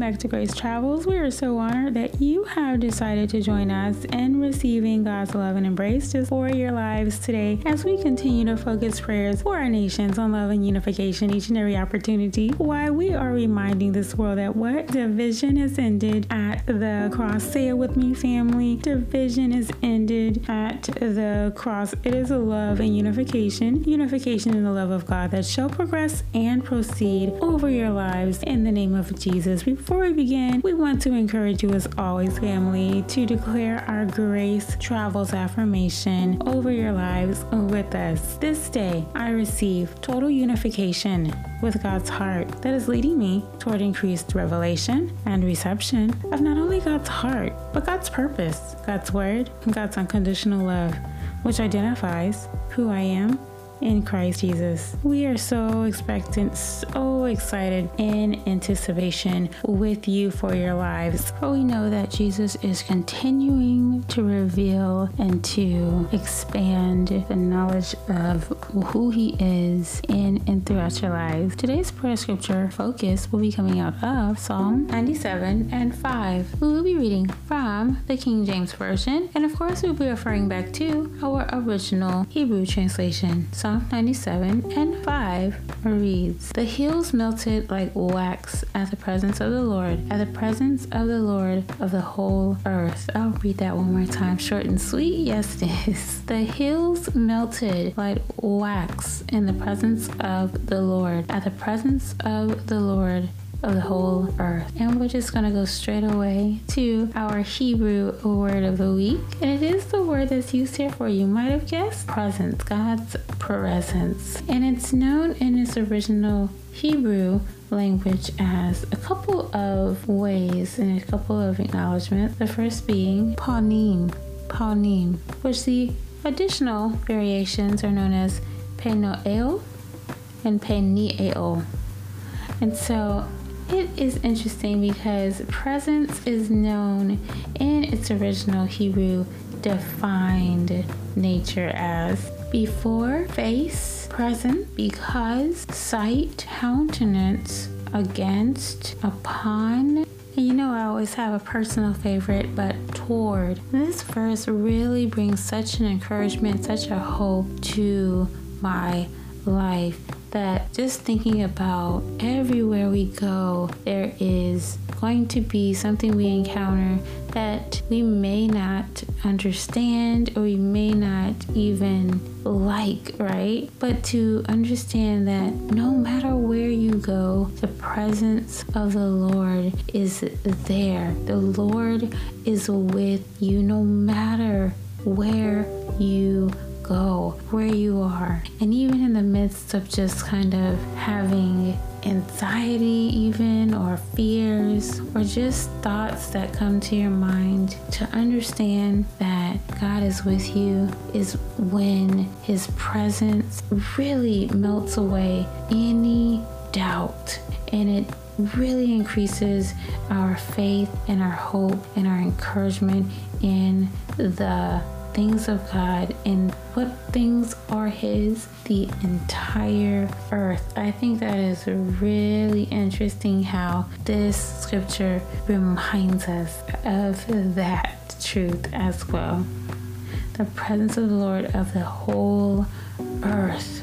back to Grace Travels. We are so honored that you have decided to join us in receiving God's love and embrace just for your lives today as we continue to focus prayers for our nations on love and unification each and every opportunity. Why we are reminding this world that what division has ended at the cross. Say it with me, family. Division is ended at the cross. It is a love and unification, unification in the love of God that shall progress and proceed over your lives in the name of Jesus. Before we begin, we want to encourage you, as always, family, to declare our grace travels affirmation over your lives with us. This day, I receive total unification with God's heart that is leading me toward increased revelation and reception of not only God's heart, but God's purpose, God's word, and God's unconditional love, which identifies who I am in Christ Jesus. We are so expectant, so excited in anticipation with you for your lives. But we know that Jesus is continuing to reveal and to expand the knowledge of who He is in and throughout your lives. Today's prayer scripture focus will be coming out of Psalm 97 and 5. We will be reading from the King James Version, and of course, we'll be referring back to our original Hebrew translation. Psalm Psalm 97 and 5 reads The hills melted like wax at the presence of the Lord, at the presence of the Lord of the whole earth. I'll read that one more time, short and sweet. Yes, it is. The hills melted like wax in the presence of the Lord, at the presence of the Lord of the whole earth. And we're just going to go straight away to our Hebrew word of the week. And it is the word that's used here for you might have guessed presence, God's presence. And it's known in its original Hebrew language as a couple of ways and a couple of acknowledgments. The first being panim, panim, which the additional variations are known as penoeo and penieo. And so it is interesting because presence is known in its original Hebrew defined nature as before, face, present, because, sight, countenance, against, upon, you know, I always have a personal favorite, but toward. This verse really brings such an encouragement, such a hope to my life that just thinking about everywhere we go, there is going to be something we encounter that we may not understand or we may not even like, right? But to understand that no matter where you go, the presence of the Lord is there. The Lord is with you no matter where you go, where you are. And even in the midst of just kind of having anxiety, even, or fears, or just thoughts that come to your mind, to understand that God is with you is when His presence really melts away any doubt and it really increases our faith and our hope and our encouragement in the things of God and what things are His, the entire earth. I think that is really interesting how this scripture reminds us of that truth as well. The presence of the Lord of the whole earth.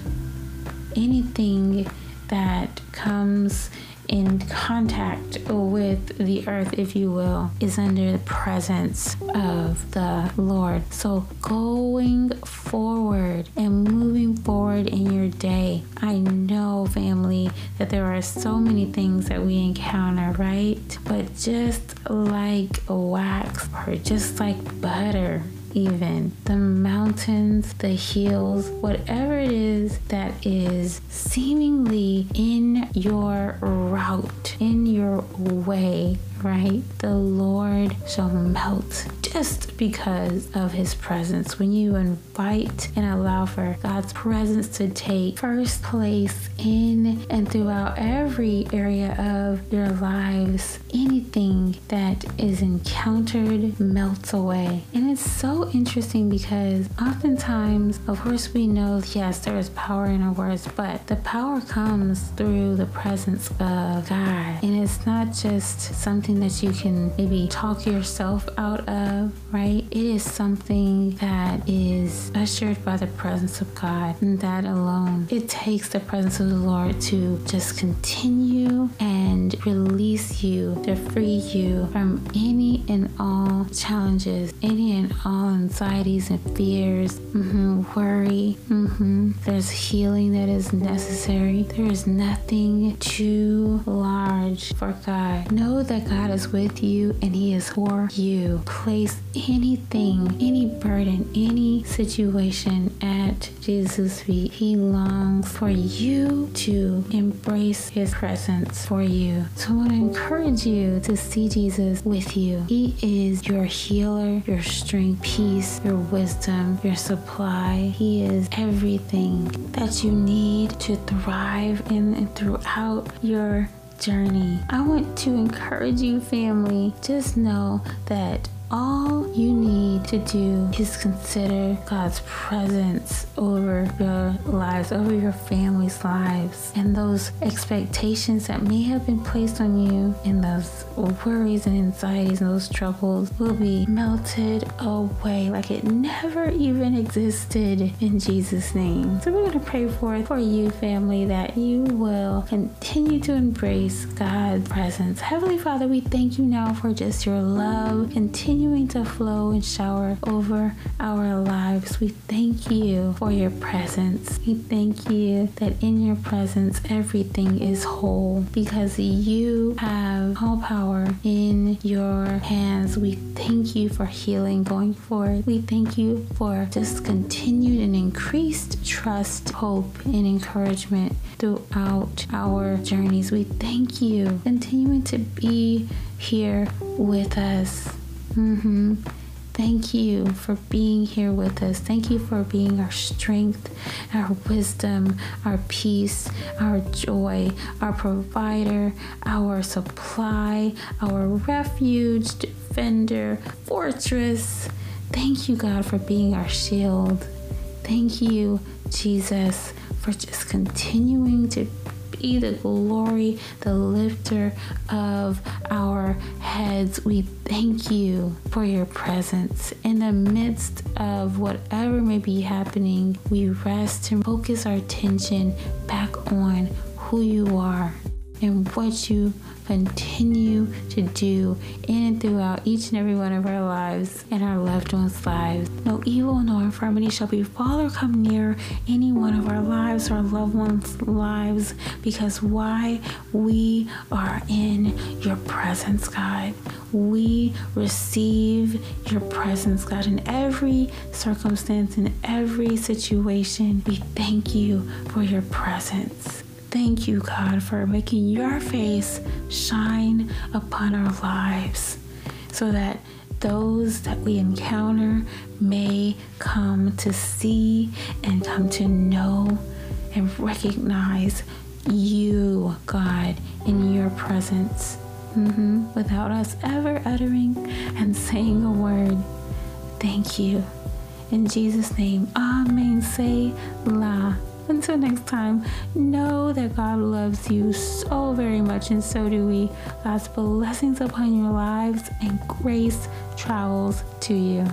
Anything that comes in contact with the earth, if you will, is under the presence of the Lord. So going forward and moving forward in your day, I know, family, that there are so many things that we encounter, right? But just like wax or just like butter, even the mountains, the hills, whatever it is that is seemingly in your route, in your way, right? The Lord shall melt just because of his presence. When you invite and allow for God's presence to take first place in and throughout every area of your lives, anything that is encountered melts away. And it's so interesting because oftentimes, of course, we know, yes, there is power in our words, but the power comes through the presence of God. And it's not just something that you can maybe talk yourself out of, right? It is something that is ushered by the presence of God, and that alone. It takes the presence of the Lord to just continue and release you, to free you from any and all challenges, any and all anxieties and fears, mm-hmm, worry. Mm-hmm. There's healing that is necessary. There is nothing too large for God. Know that God is with you and He is for you. Place anything, any burden, any situation at Jesus' feet. He longs for you to embrace His presence for you. So I want to encourage you to see Jesus with you. He is your healer, your strength, peace, your wisdom, your supply. He is everything that you need to thrive in and throughout your journey. I want to encourage you, family. Just know that all you need to do is consider God's presence over your lives, over your family's lives, and those expectations that may have been placed on you, and those worries and anxieties and those troubles will be melted away like it never even existed in Jesus' name. So we're going to pray for for you, family, that you will continue to embrace God's presence. Heavenly Father, we thank you now for just your love. Continuing to flow and shower over our lives. We thank you for your presence. We thank you that in your presence everything is whole because you have all power in your hands. We thank you for healing going forward. We thank you for just continued and increased trust, hope, and encouragement throughout our journeys. We thank you continuing to be here with us. Mm-hmm. Thank you for being here with us. Thank you for being our strength, our wisdom, our peace, our joy, our provider, our supply, our refuge, defender, fortress. Thank you, God, for being our shield. Thank you, Jesus, for just continuing to be the glory, the lifter of our heads. We thank you for your presence. In the midst of whatever may be happening, we rest and focus our attention back on who you are and what you continue to do in and throughout each and every one of our lives and our loved ones' lives. No evil, no infirmity shall befall or come near any one of our lives or our loved ones' lives because why? We are in your presence, God. We receive your presence, God, in every circumstance, in every situation. We thank you for your presence. Thank you, God, for making your face shine upon our lives so that those that we encounter may come to see and come to know and recognize you, God, in your presence mm-hmm. without us ever uttering and saying a word. Thank you. In Jesus' name, Amen. Say la. Until next time, know that God loves you so very much, and so do we. God's blessings upon your lives and grace travels to you.